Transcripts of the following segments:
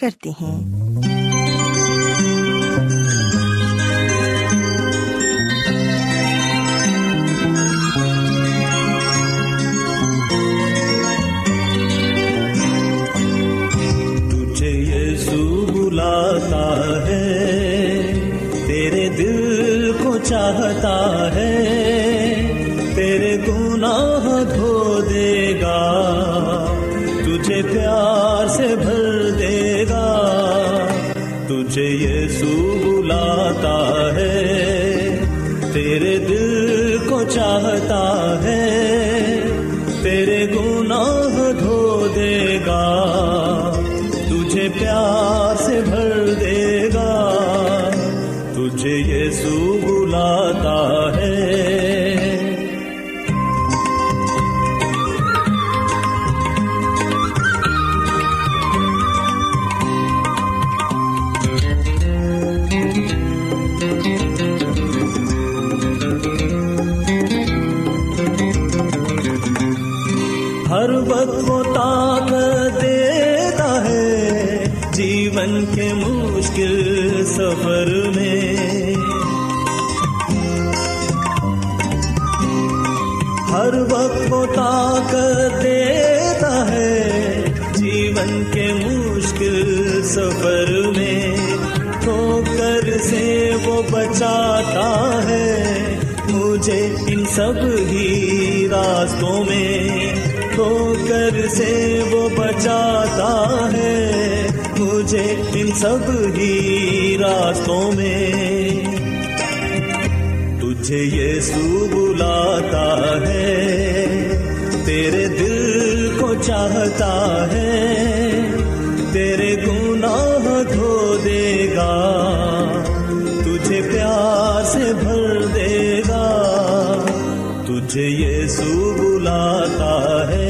کرتے ہیں۔ تجھے یسو بلاتا ہے، تیرے دل کو چاہتا ہے، تیرے گناہ دھو دے گا۔ تجھے پیار کے مشکل سفر میں۔ ہر وقت وہ طاقت دیتا ہے جیون کے مشکل سفر میں۔ ٹھوکر سے وہ بچاتا ہے مجھے ان سب ہی راستوں میں۔ ٹھوکر سے وہ بچاتا ہے مجھے ان سب ہی راستوں میں۔ تجھے یسوع بلاتا ہے، تیرے دل کو چاہتا ہے، تیرے گناہ دھو دے گا۔ تجھے پیار سے بھر دے گا۔ تجھے یسوع بلاتا ہے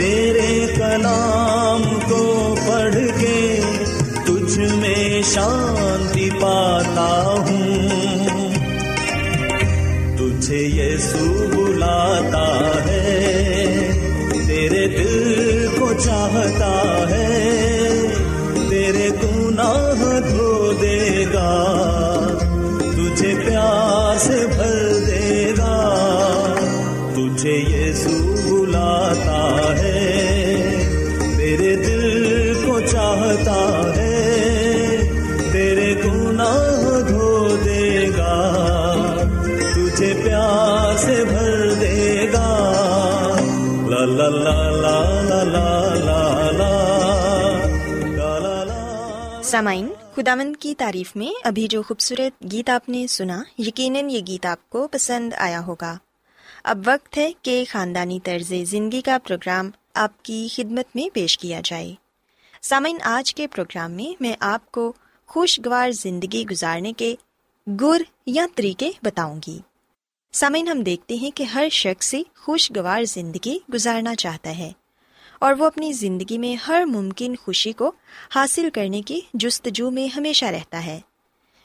تیرے کلام کو پڑھ کے تجھ میں شانتی سامعین خدامند کی تعریف میں ابھی جو خوبصورت گیت آپ نے سنا، یقیناً یہ گیت آپ کو پسند آیا ہوگا۔ اب وقت ہے کہ خاندانی طرز زندگی کا پروگرام آپ کی خدمت میں پیش کیا جائے۔ سامعین، آج کے پروگرام میں میں آپ کو خوشگوار زندگی گزارنے کے گر یا طریقے بتاؤں گی۔ سامعین، ہم دیکھتے ہیں کہ ہر شخص خوشگوار زندگی گزارنا چاہتا ہے۔ اور وہ اپنی زندگی میں ہر ممکن خوشی کو حاصل کرنے کی جستجو میں ہمیشہ رہتا ہے۔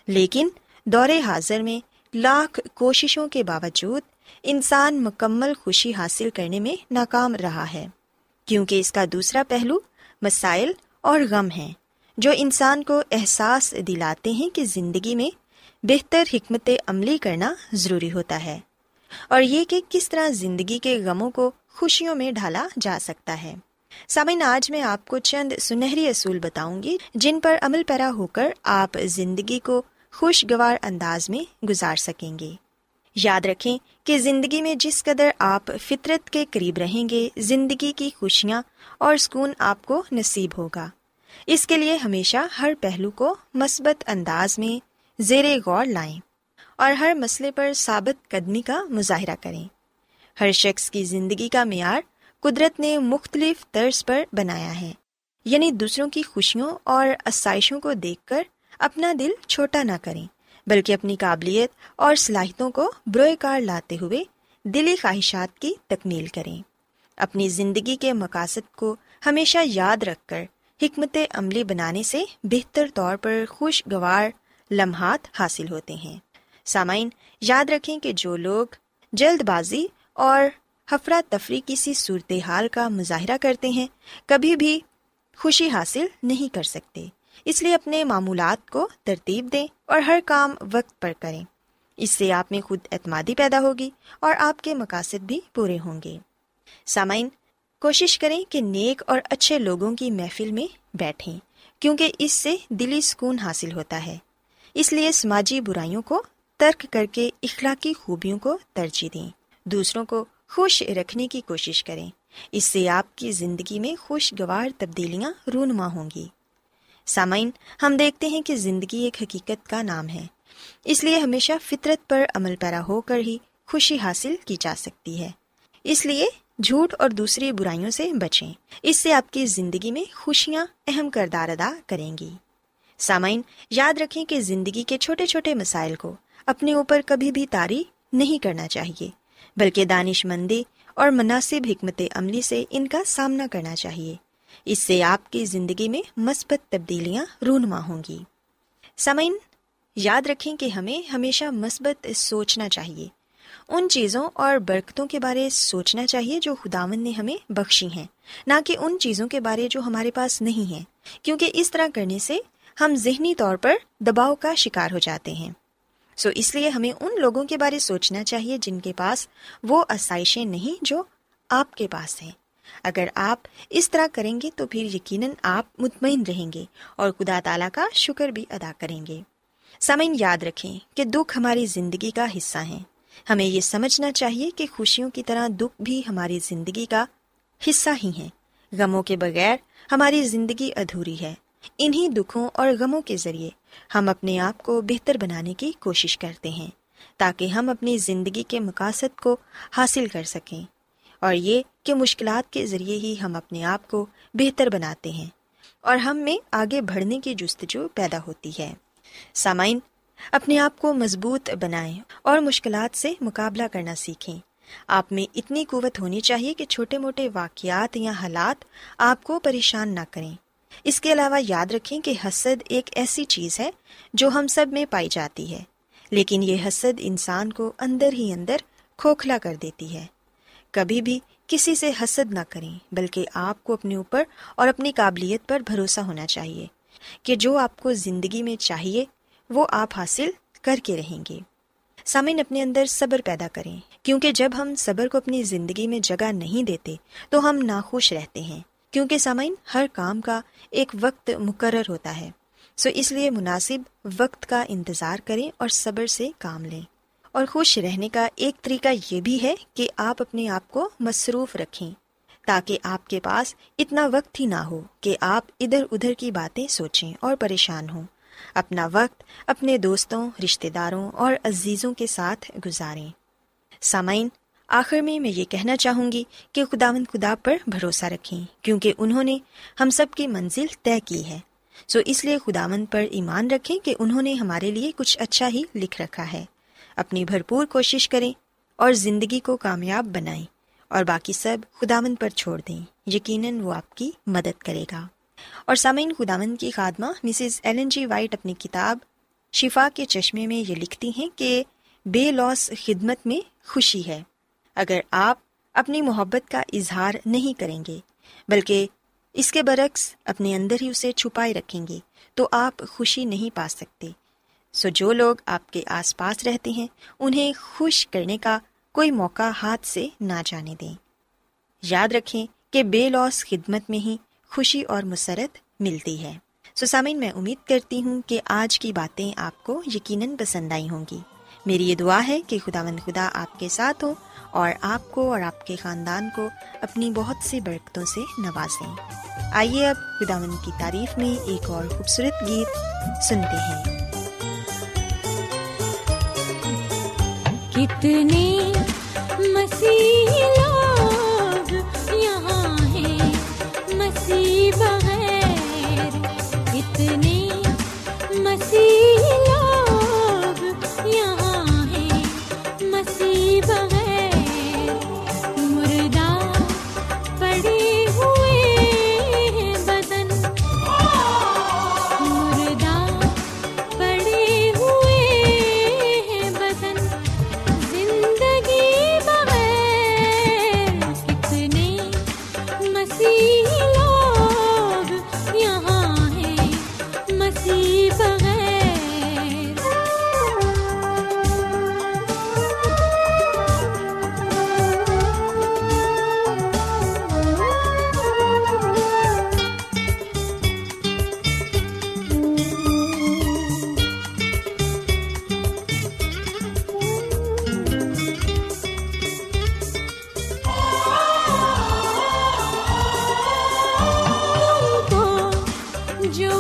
لیکن دور حاضر میں لاکھ کوششوں کے باوجود انسان مکمل خوشی حاصل کرنے میں ناکام رہا ہے۔ کیونکہ اس کا دوسرا پہلو مسائل اور غم ہیں، جو انسان کو احساس دلاتے ہیں کہ زندگی میں بہتر حکمت عملی کرنا ضروری ہوتا ہے۔ اور یہ کہ کس طرح زندگی کے غموں کو خوشیوں میں ڈھالا جا سکتا ہے۔ سامعین، آج میں آپ کو چند سنہری اصول بتاؤں گی جن پر عمل پیرا ہو کر آپ زندگی کو خوشگوار انداز میں گزار سکیں گے۔ یاد رکھیں کہ زندگی میں جس قدر آپ فطرت کے قریب رہیں گے، زندگی کی خوشیاں اور سکون آپ کو نصیب ہوگا۔ اس کے لیے ہمیشہ ہر پہلو کو مثبت انداز میں زیر غور لائیں اور ہر مسئلے پر ثابت قدمی کا مظاہرہ کریں۔ ہر شخص کی زندگی کا معیار قدرت نے مختلف طرز پر بنایا ہے۔ یعنی دوسروں کی خوشیوں اور آسائشوں کو دیکھ کر اپنا دل چھوٹا نہ کریں، بلکہ اپنی قابلیت اور صلاحیتوں کو بروئے کار لاتے ہوئے دلی خواہشات کی تکمیل کریں۔ اپنی زندگی کے مقاصد کو ہمیشہ یاد رکھ کر حکمت عملی بنانے سے بہتر طور پر خوشگوار لمحات حاصل ہوتے ہیں۔ سامعین، یاد رکھیں کہ جو لوگ جلد بازی اور ہفرا تفری کسی صورتحال کا مظاہرہ کرتے ہیں، کبھی بھی خوشی حاصل نہیں کر سکتے۔ اس لیے اپنے معمولات کو ترتیب دیں اور ہر کام وقت پر کریں۔ اس سے آپ میں خود اعتمادی پیدا ہوگی اور آپ کے مقاصد بھی پورے ہوں گے۔ سامعین، کوشش کریں کہ نیک اور اچھے لوگوں کی محفل میں بیٹھیں، کیونکہ اس سے دلی سکون حاصل ہوتا ہے۔ اس لیے سماجی برائیوں کو ترک کر کے اخلاقی خوبیوں کو ترجیح دیں۔ دوسروں کو خوش رکھنے کی کوشش کریں۔ اس سے آپ کی زندگی میں خوشگوار تبدیلیاں رونما ہوں گی۔ سامعین، ہم دیکھتے ہیں کہ زندگی ایک حقیقت کا نام ہے۔ اس لیے ہمیشہ فطرت پر عمل پیرا ہو کر ہی خوشی حاصل کی جا سکتی ہے۔ اس لیے جھوٹ اور دوسری برائیوں سے بچیں۔ اس سے آپ کی زندگی میں خوشیاں اہم کردار ادا کریں گی۔ سامعین، یاد رکھیں کہ زندگی کے چھوٹے چھوٹے مسائل کو اپنے اوپر کبھی بھی تاری نہیں کرنا چاہیے۔ بلکہ دانش مندی اور مناسب حکمت عملی سے ان کا سامنا کرنا چاہیے۔ اس سے آپ کی زندگی میں مثبت تبدیلیاں رونما ہوں گی۔ سمعین یاد رکھیں کہ ہمیں ہمیشہ مثبت سوچنا چاہیے۔ ان چیزوں اور برکتوں کے بارے سوچنا چاہیے جو خداون نے ہمیں بخشی ہیں، نہ کہ ان چیزوں کے بارے جو ہمارے پاس نہیں ہیں۔ کیونکہ اس طرح کرنے سے ہم ذہنی طور پر دباؤ کا شکار ہو جاتے ہیں۔ سو اس لیے ہمیں ان لوگوں کے بارے سوچنا چاہیے جن کے پاس وہ آسائشیں نہیں جو آپ کے پاس ہیں۔ اگر آپ اس طرح کریں گے تو پھر یقیناً آپ مطمئن رہیں گے اور خدا تعالیٰ کا شکر بھی ادا کریں گے۔ سمن یاد رکھیں کہ دکھ ہماری زندگی کا حصہ ہیں۔ ہمیں یہ سمجھنا چاہیے کہ خوشیوں کی طرح دکھ بھی ہماری زندگی کا حصہ ہی ہیں۔ غموں کے بغیر ہماری زندگی ادھوری ہے۔ انہیں دکھوں اور غموں کے ذریعے ہم اپنے آپ کو بہتر بنانے کی کوشش کرتے ہیں تاکہ ہم اپنی زندگی کے مقاصد کو حاصل کر سکیں اور یہ کہ مشکلات کے ذریعے ہی ہم اپنے آپ کو بہتر بناتے ہیں اور ہم میں آگے بڑھنے کی جستجو پیدا ہوتی ہے۔ سامعین، اپنے آپ کو مضبوط بنائیں اور مشکلات سے مقابلہ کرنا سیکھیں۔ آپ میں اتنی قوت ہونی چاہیے کہ چھوٹے موٹے واقعات یا حالات آپ کو پریشان نہ کریں۔ اس کے علاوہ یاد رکھیں کہ حسد ایک ایسی چیز ہے جو ہم سب میں پائی جاتی ہے، لیکن یہ حسد انسان کو اندر ہی اندر کھوکھلا کر دیتی ہے۔ کبھی بھی کسی سے حسد نہ کریں، بلکہ آپ کو اپنے اوپر اور اپنی قابلیت پر بھروسہ ہونا چاہیے کہ جو آپ کو زندگی میں چاہیے، وہ آپ حاصل کر کے رہیں گے۔ سامعین، اپنے اندر صبر پیدا کریں، کیونکہ جب ہم صبر کو اپنی زندگی میں جگہ نہیں دیتے، تو ہم ناخوش رہتے ہیں۔ کیونکہ سامعین، ہر کام کا ایک وقت مقرر ہوتا ہے۔ سو اس لیے مناسب وقت کا انتظار کریں اور صبر سے کام لیں۔ اور خوش رہنے کا ایک طریقہ یہ بھی ہے کہ آپ اپنے آپ کو مصروف رکھیں، تاکہ آپ کے پاس اتنا وقت ہی نہ ہو کہ آپ ادھر ادھر کی باتیں سوچیں اور پریشان ہوں۔ اپنا وقت اپنے دوستوں رشتے داروں اور عزیزوں کے ساتھ گزاریں۔ سامعین آخر میں میں یہ کہنا چاہوں گی کہ خداون خدا پر بھروسہ رکھیں، کیونکہ انہوں نے ہم سب کی منزل طے کی ہے۔ سو اس لیے خداون پر ایمان رکھیں کہ انہوں نے ہمارے لیے کچھ اچھا ہی لکھ رکھا ہے۔ اپنی بھرپور کوشش کریں اور زندگی کو کامیاب بنائیں اور باقی سب خداون پر چھوڑ دیں۔ یقیناً وہ آپ کی مدد کرے گا۔ اور سامعین خداون کی خادمہ مسز ایلن جی وائٹ اپنی کتاب شفا کے چشمے میں یہ لکھتی ہیں کہ بے لوس خدمت میں خوشی ہے۔ اگر آپ اپنی محبت کا اظہار نہیں کریں گے، بلکہ اس کے برعکس اپنے اندر ہی اسے چھپائے رکھیں گے، تو آپ خوشی نہیں پا سکتے۔ سو جو لوگ آپ کے آس پاس رہتے ہیں، انہیں خوش کرنے کا کوئی موقع ہاتھ سے نہ جانے دیں۔ یاد رکھیں کہ بے لوس خدمت میں ہی خوشی اور مسرت ملتی ہے۔ سو سامعین، میں امید کرتی ہوں کہ آج کی باتیں آپ کو یقیناً پسند آئی ہوں گی۔ میری یہ دعا ہے کہ خدا مند خدا آپ کے ساتھ ہو اور آپ کو اور آپ کے خاندان کو اپنی بہت سی برکتوں سے نوازیں۔ آئیے اب خدا مند کی تعریف میں ایک اور خوبصورت گیت سنتے ہیں۔ کتنے مسیح لوگ یہاں ہیں، مسیح بغیر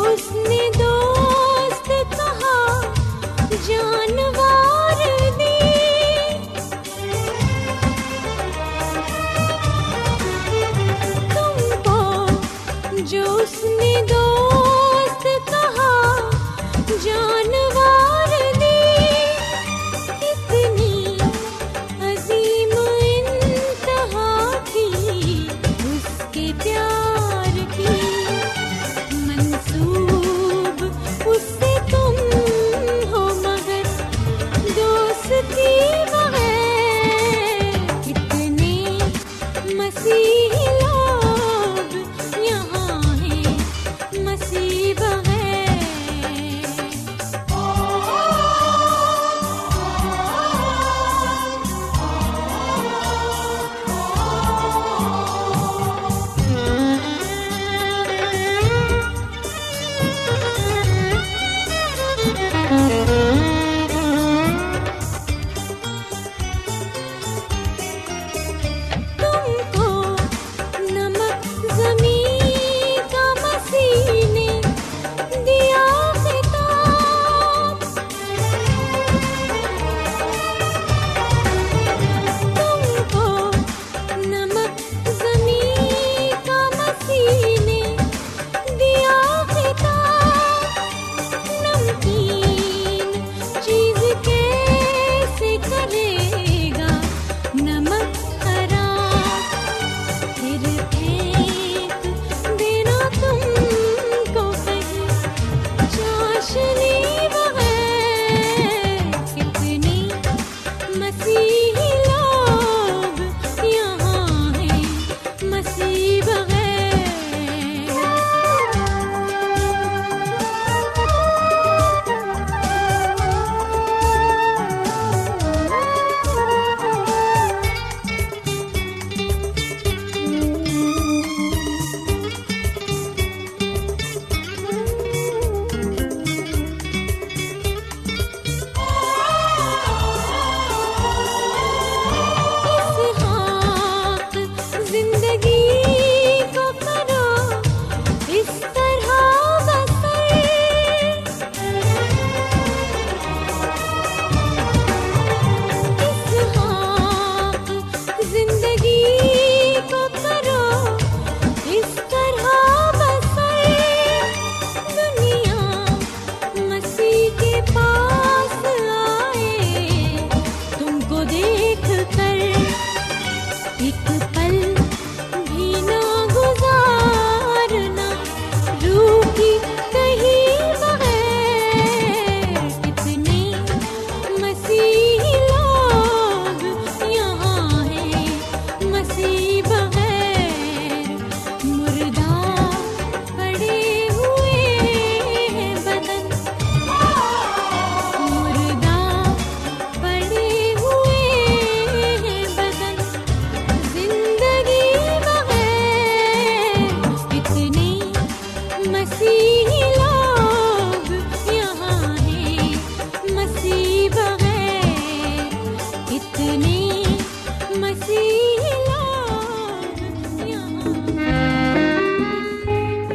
اس نے دوست کہا جانور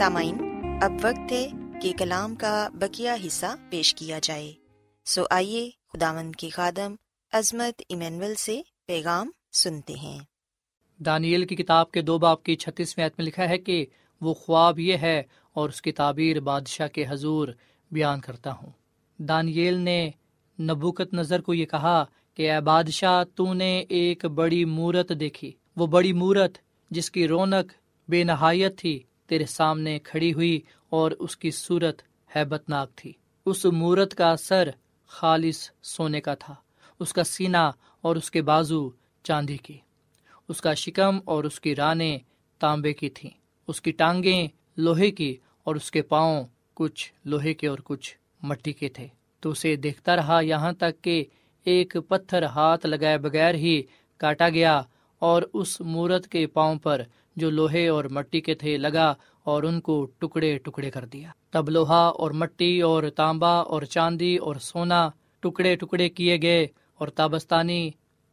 سامعین، اب وقت ہے کہ کلام کا بکیا حصہ پیش کیا جائے۔ سو آئیے خداوند کی خادم عظمت ایمینول سے پیغام سنتے ہیں۔ دانیل کی کتاب کے دو باپ کی چھتیس میں لکھا ہے کہ وہ خواب یہ ہے اور اس کی تعبیر بادشاہ کے حضور بیان کرتا ہوں۔ دانیل نے نبوکت نظر کو یہ کہا کہ اے بادشاہ، تو نے ایک بڑی مورت دیکھی۔ وہ بڑی مورت جس کی رونق بے نہایت تھی تیرے سامنے کھڑی ہوئی اور اس کی صورت ہیبت ناک تھی۔ اس مورت کا سر خالص سونے کا تھا، اس کا سینہ اور اس کے بازو چاندی کی۔ اس کا شکم اور اس کی رانیں تانبے کی تھیں۔ اس کی ٹانگیں لوہے کی اور اس کے پاؤں کچھ لوہے کے اور کچھ مٹی کے تھے۔ تو اسے دیکھتا رہا یہاں تک کہ ایک پتھر ہاتھ لگائے بغیر ہی کاٹا گیا اور اس مورت کے پاؤں پر جو لوہے اور مٹی کے تھے لگا اور ان کو ٹکڑے ٹکڑے کر دیا۔ تب لوہا اور مٹی اور تانبا اور چاندی اور سونا ٹکڑے ٹکڑے کیے گئے اور تابستانی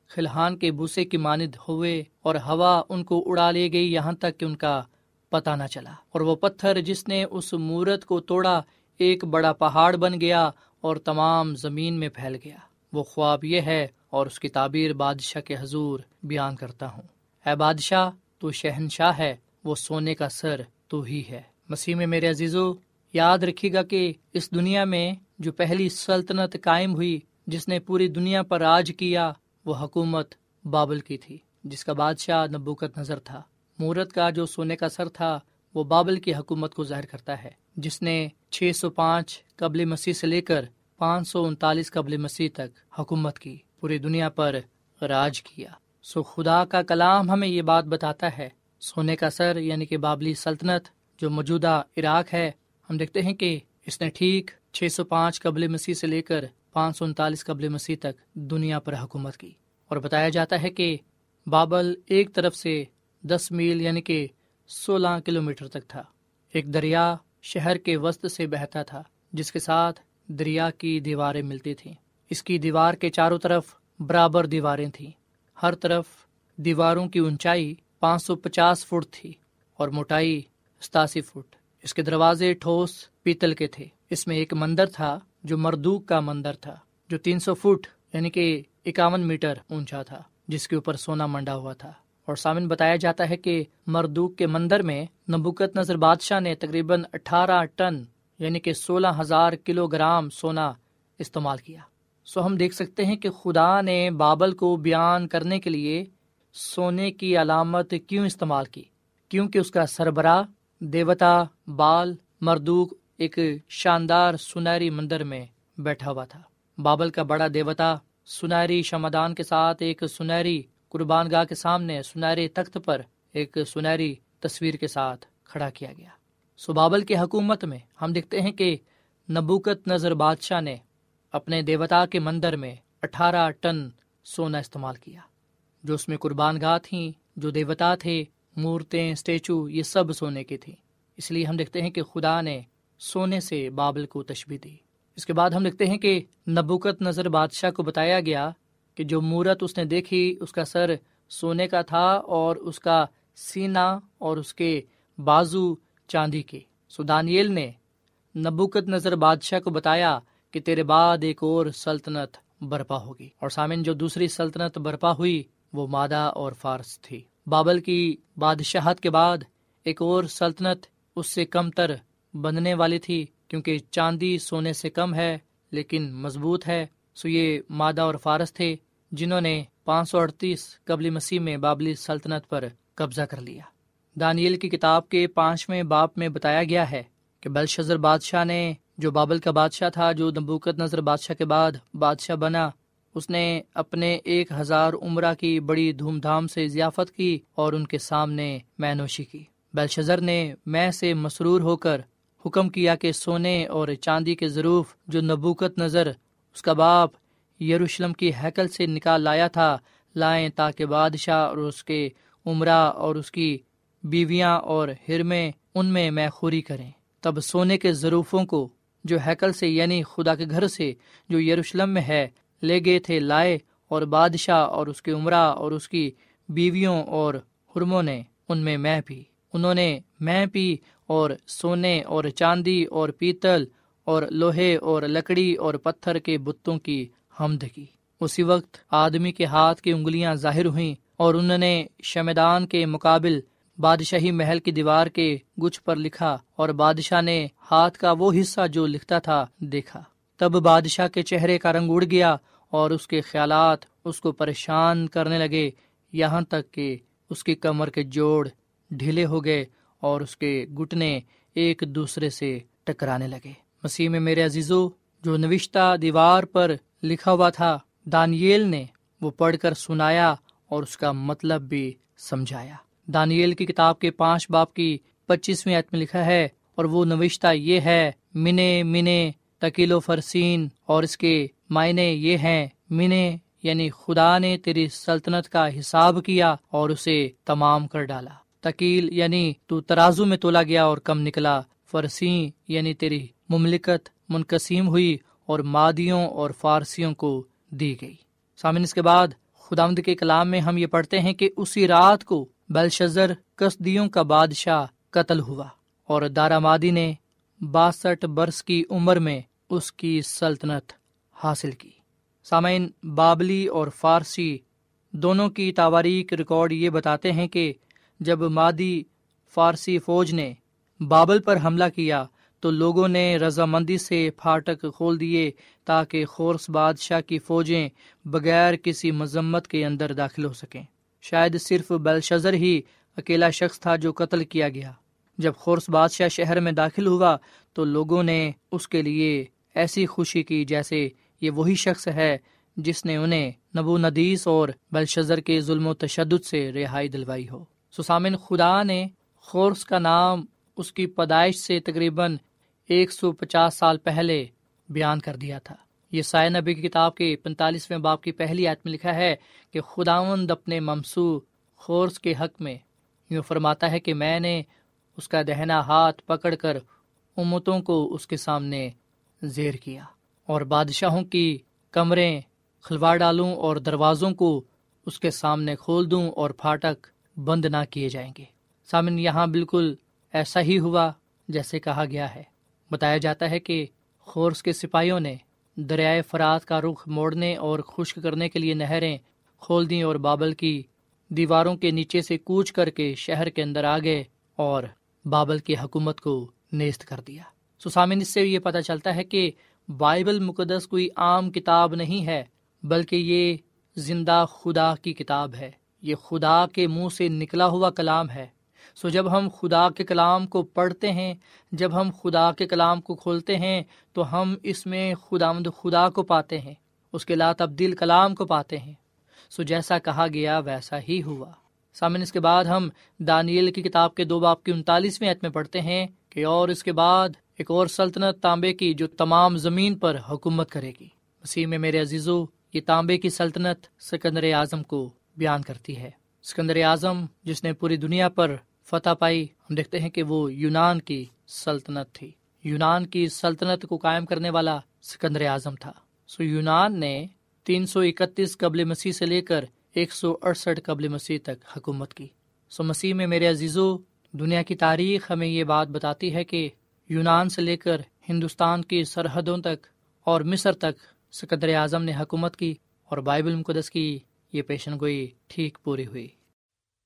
خلحان کے بوسے کی ماند ہوئے اور ہوا ان کو اڑا لے گئی یہاں تک کہ ان کا پتہ نہ چلا۔ اور وہ پتھر جس نے اس مورت کو توڑا ایک بڑا پہاڑ بن گیا اور تمام زمین میں پھیل گیا۔ وہ خواب یہ ہے اور اس کی تعبیر بادشاہ کے حضور بیان کرتا ہوں۔ اے بادشاہ تو شہنشاہ ہے، وہ سونے کا سر تو ہی ہے۔ مسیح میں میرے عزیزو، یاد رکھیے گا کہ اس دنیا میں جو پہلی سلطنت قائم ہوئی، جس نے پوری دنیا پر راج کیا، وہ حکومت بابل کی تھی، جس کا بادشاہ نبوکت نظر تھا۔ مورت کا جو سونے کا سر تھا، وہ بابل کی حکومت کو ظاہر کرتا ہے، جس نے چھ سو پانچ قبل مسیح سے لے کر پانچ سو انتالیس قبل مسیح تک حکومت کی، پوری دنیا پر راج کیا۔ سو خدا کا کلام ہمیں یہ بات بتاتا ہے۔ سونے کا سر یعنی کہ بابلی سلطنت جو موجودہ عراق ہے، ہم دیکھتے ہیں کہ اس نے ٹھیک چھ سو پانچ قبل مسیح سے لے کر پانچ سو انتالیس قبل مسیح تک دنیا پر حکومت کی۔ اور بتایا جاتا ہے کہ بابل ایک طرف سے دس میل یعنی کہ سولہ کلو میٹر تک تھا۔ ایک دریا شہر کے وسط سے بہتا تھا، جس کے ساتھ دریا کی دیواریں ملتی تھیں۔ اس کی دیوار کے چاروں طرف برابر دیواریں تھیں۔ ہر طرف دیواروں کی اونچائی پانچ سو پچاس فٹ تھی اور موٹائی ستاسی فٹ۔ اس کے دروازے ٹھوس پیتل کے تھے۔ اس میں ایک مندر تھا جو مردوک کا مندر تھا، جو تین سو فٹ یعنی کہ اکاون میٹر اونچا تھا، جس کے اوپر سونا منڈا ہوا تھا۔ اور سامن بتایا جاتا ہے کہ مردوک کے مندر میں نبوکت نظر بادشاہ نے تقریباً اٹھارہ ٹن یعنی کہ سولہ ہزار کلو گرام سونا استعمال کیا۔ سو ہم دیکھ سکتے ہیں کہ خدا نے بابل کو بیان کرنے کے لیے سونے کی علامت کیوں استعمال کی؟ کیونکہ اس کا سربراہ دیوتا بال مردوک ایک شاندار سنہری مندر میں بیٹھا ہوا تھا۔ بابل کا بڑا دیوتا سنہری شمدان کے ساتھ ایک سنہری قربان گاہ کے سامنے سنہرے تخت پر ایک سنہری تصویر کے ساتھ کھڑا کیا گیا۔ سو بابل کی حکومت میں ہم دیکھتے ہیں کہ نبوکت نظر بادشاہ نے اپنے دیوتا کے مندر میں اٹھارہ ٹن سونا استعمال کیا، جو اس میں قربان گاہ تھیں، جو دیوتا تھے، مورتیں اسٹیچو یہ سب سونے کی تھیں اس لیے ہم دیکھتے ہیں کہ خدا نے سونے سے بابل کو تشبی دی۔ اس کے بعد ہم دیکھتے ہیں کہ نبوکت نظر بادشاہ کو بتایا گیا کہ جو مورت اس نے دیکھی، اس کا سر سونے کا تھا اور اس کا سینا اور اس کے بازو چاندی کے۔ سدانیل نے نبوکت نظر بادشاہ کو بتایا کہ تیرے بعد ایک اور سلطنت برپا ہوگی۔ اور سامن، جو دوسری سلطنت برپا ہوئی، وہ مادہ اور فارس تھی۔ بابل کی بادشاہت کے بعد ایک اور سلطنت اس سے کم تر بننے والی تھی، کیونکہ چاندی سونے سے کم ہے، لیکن مضبوط ہے۔ سو یہ مادہ اور فارس تھے، جنہوں نے پانچ سو اڑتیس قبل مسیح میں بابلی سلطنت پر قبضہ کر لیا۔ دانیل کی کتاب کے پانچویں باپ میں بتایا گیا ہے کہ بلشزر بادشاہ نے جو بابل کا بادشاہ تھا، جو نبوکت نظر بادشاہ کے بعد بادشاہ بنا، اس نے اپنے ایک ہزار عمرہ کی بڑی دھوم دھام سے ضیافت کی اور ان کے سامنے مینوشی کی۔ بلشزر نے میں سے مسرور ہو کر حکم کیا کہ سونے اور چاندی کے ضروف جو نبوکت نظر، اس کا باپ یروشلم کی حیکل سے نکال لایا تھا، لائیں تاکہ بادشاہ اور اس کے عمرہ اور اس کی بیویاں اور ہرمیں ان میں میں خوری کریں۔ تب سونے کے ضروفوں کو جو ہیکل سے یعنی خدا کے گھر سے جو یروشلم میں ہے، لے گئے تھے لائے اور بادشاہ اور اس کے عمرہ اور اس کی بیویوں اور حرموں نے ان میں میں پی۔ انہوں نے میں پی اور سونے اور چاندی اور پیتل اور لوہے اور لکڑی اور پتھر کے بتوں کی حمد کی۔ اسی وقت آدمی کے ہاتھ کی انگلیاں ظاہر ہوئیں اور انہوں نے شمدان کے مقابل بادشاہی محل کی دیوار کے گچھ پر لکھا اور بادشاہ نے ہاتھ کا وہ حصہ جو لکھتا تھا دیکھا۔ تب بادشاہ کے چہرے کا رنگ اڑ گیا اور اس کے خیالات اس کو پریشان کرنے لگے۔ یہاں تک کہ اس کی کمر کے جوڑ ڈھیلے ہو گئے اور اس کے گٹنے ایک دوسرے سے ٹکرانے لگے۔ مسیح میں میرے عزیزو، جو نوشتہ دیوار پر لکھا ہوا تھا، دانیل نے وہ پڑھ کر سنایا اور اس کا مطلب بھی سمجھایا۔ دانیل کی کتاب کے پانچ باپ کی پچیسویں عت میں لکھا ہے اور وہ نوشتہ یہ ہے، منے منے، تکیل و فرسین، اور اس کے معنی یہ ہیں، منے یعنی خدا نے تیری سلطنت کا حساب کیا اور اسے تمام کر ڈالا۔ تکیل یعنی تو ترازو میں تولا گیا اور کم نکلا، فرسین یعنی تیری مملکت منقسم ہوئی اور مادیوں اور فارسیوں کو دی گئی۔ سامن اس کے بعد خدامد کے کلام میں ہم یہ پڑھتے ہیں کہ اسی رات کو بلشزر کسدیوں کا بادشاہ قتل ہوا اور دارا مادی نے باسٹھ برس کی عمر میں اس کی سلطنت حاصل کی۔ سامعین، بابلی اور فارسی دونوں کی تاواریک ریکارڈ یہ بتاتے ہیں کہ جب مادی فارسی فوج نے بابل پر حملہ کیا تو لوگوں نے رضامندی سے پھاٹک کھول دیے تاکہ خورس بادشاہ کی فوجیں بغیر کسی مذمت کے اندر داخل ہو سکیں۔ شاید صرف بلشزر ہی اکیلا شخص تھا جو قتل کیا گیا۔ جب خورس بادشاہ شہر میں داخل ہوا تو لوگوں نے اس کے لیے ایسی خوشی کی جیسے یہ وہی شخص ہے جس نے انہیں نبو ندیس اور بلشزر کے ظلم و تشدد سے رہائی دلوائی ہو۔ سسامن خدا نے خورس کا نام اس کی پیدائش سے تقریباً ایک سو پچاس سال پہلے بیان کر دیا تھا۔ یہ سائے نبی کی کتاب کے پینتالیسویں باپ کی پہلی آیت میں لکھا ہے کہ خداوند اپنے ممسو خورس کے حق میں یوں فرماتا ہے کہ میں نے اس کا دہنا ہاتھ پکڑ کر امتوں کو اس کے سامنے زیر کیا اور بادشاہوں کی کمریں کھلوا ڈالوں اور دروازوں کو اس کے سامنے کھول دوں اور پھاٹک بند نہ کیے جائیں گے۔ سامن، یہاں بالکل ایسا ہی ہوا جیسے کہا گیا ہے۔ بتایا جاتا ہے کہ خورس کے سپاہیوں نے دریائے فرات کا رخ موڑنے اور خشک کرنے کے لیے نہریں کھول دیں اور بابل کی دیواروں کے نیچے سے کوچ کر کے شہر کے اندر آ گئے اور بابل کی حکومت کو نیست کر دیا۔ سسامن، اس سے یہ پتہ چلتا ہے کہ بائبل مقدس کوئی عام کتاب نہیں ہے، بلکہ یہ زندہ خدا کی کتاب ہے۔ یہ خدا کے منہ سے نکلا ہوا کلام ہے۔ سو جب ہم خدا کے کلام کو پڑھتے ہیں، جب ہم خدا کے کلام کو کھولتے ہیں، تو ہم اس میں خدا مد خدا کو پاتے ہیں، اس کے لا تبدیل کلام کو پاتے ہیں۔ سو جیسا کہا گیا، ویسا ہی ہوا۔ سامن، اس کے بعد ہم دانیل کی کتاب کے دو باپ کی انتالیسویں عت میں پڑھتے ہیں کہ اور اس کے بعد ایک اور سلطنت تانبے کی جو تمام زمین پر حکومت کرے گی۔ مسیح میں میرے عزیزو، یہ تانبے کی سلطنت سکندر اعظم کو بیان کرتی ہے۔ سکندر اعظم، جس نے پوری دنیا پر فتح پائی۔ ہم دیکھتے ہیں کہ وہ یونان کی سلطنت تھی۔ یونان کی سلطنت کو قائم کرنے والا سکندر اعظم تھا۔ سو یونان نے تین سو اکتیس قبل مسیح سے لے کر ایک سو اڑسٹھ قبل مسیح تک حکومت کی۔ سو مسیح میں میرے عزیزو، دنیا کی تاریخ ہمیں یہ بات بتاتی ہے کہ یونان سے لے کر ہندوستان کی سرحدوں تک اور مصر تک سکندر اعظم نے حکومت کی اور بائبل مقدس کی یہ پیشن گوئی ٹھیک پوری ہوئی۔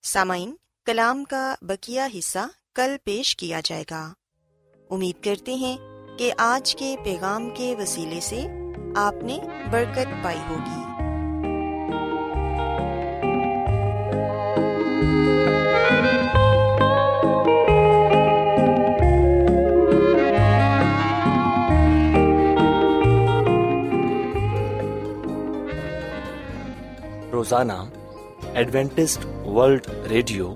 سامعین کلام کا بکیا حصہ کل پیش کیا جائے گا۔ امید کرتے ہیں کہ آج کے پیغام کے وسیلے سے آپ نے برکت پائی ہوگی۔ روزانہ ایڈوینٹسٹ ورلڈ ریڈیو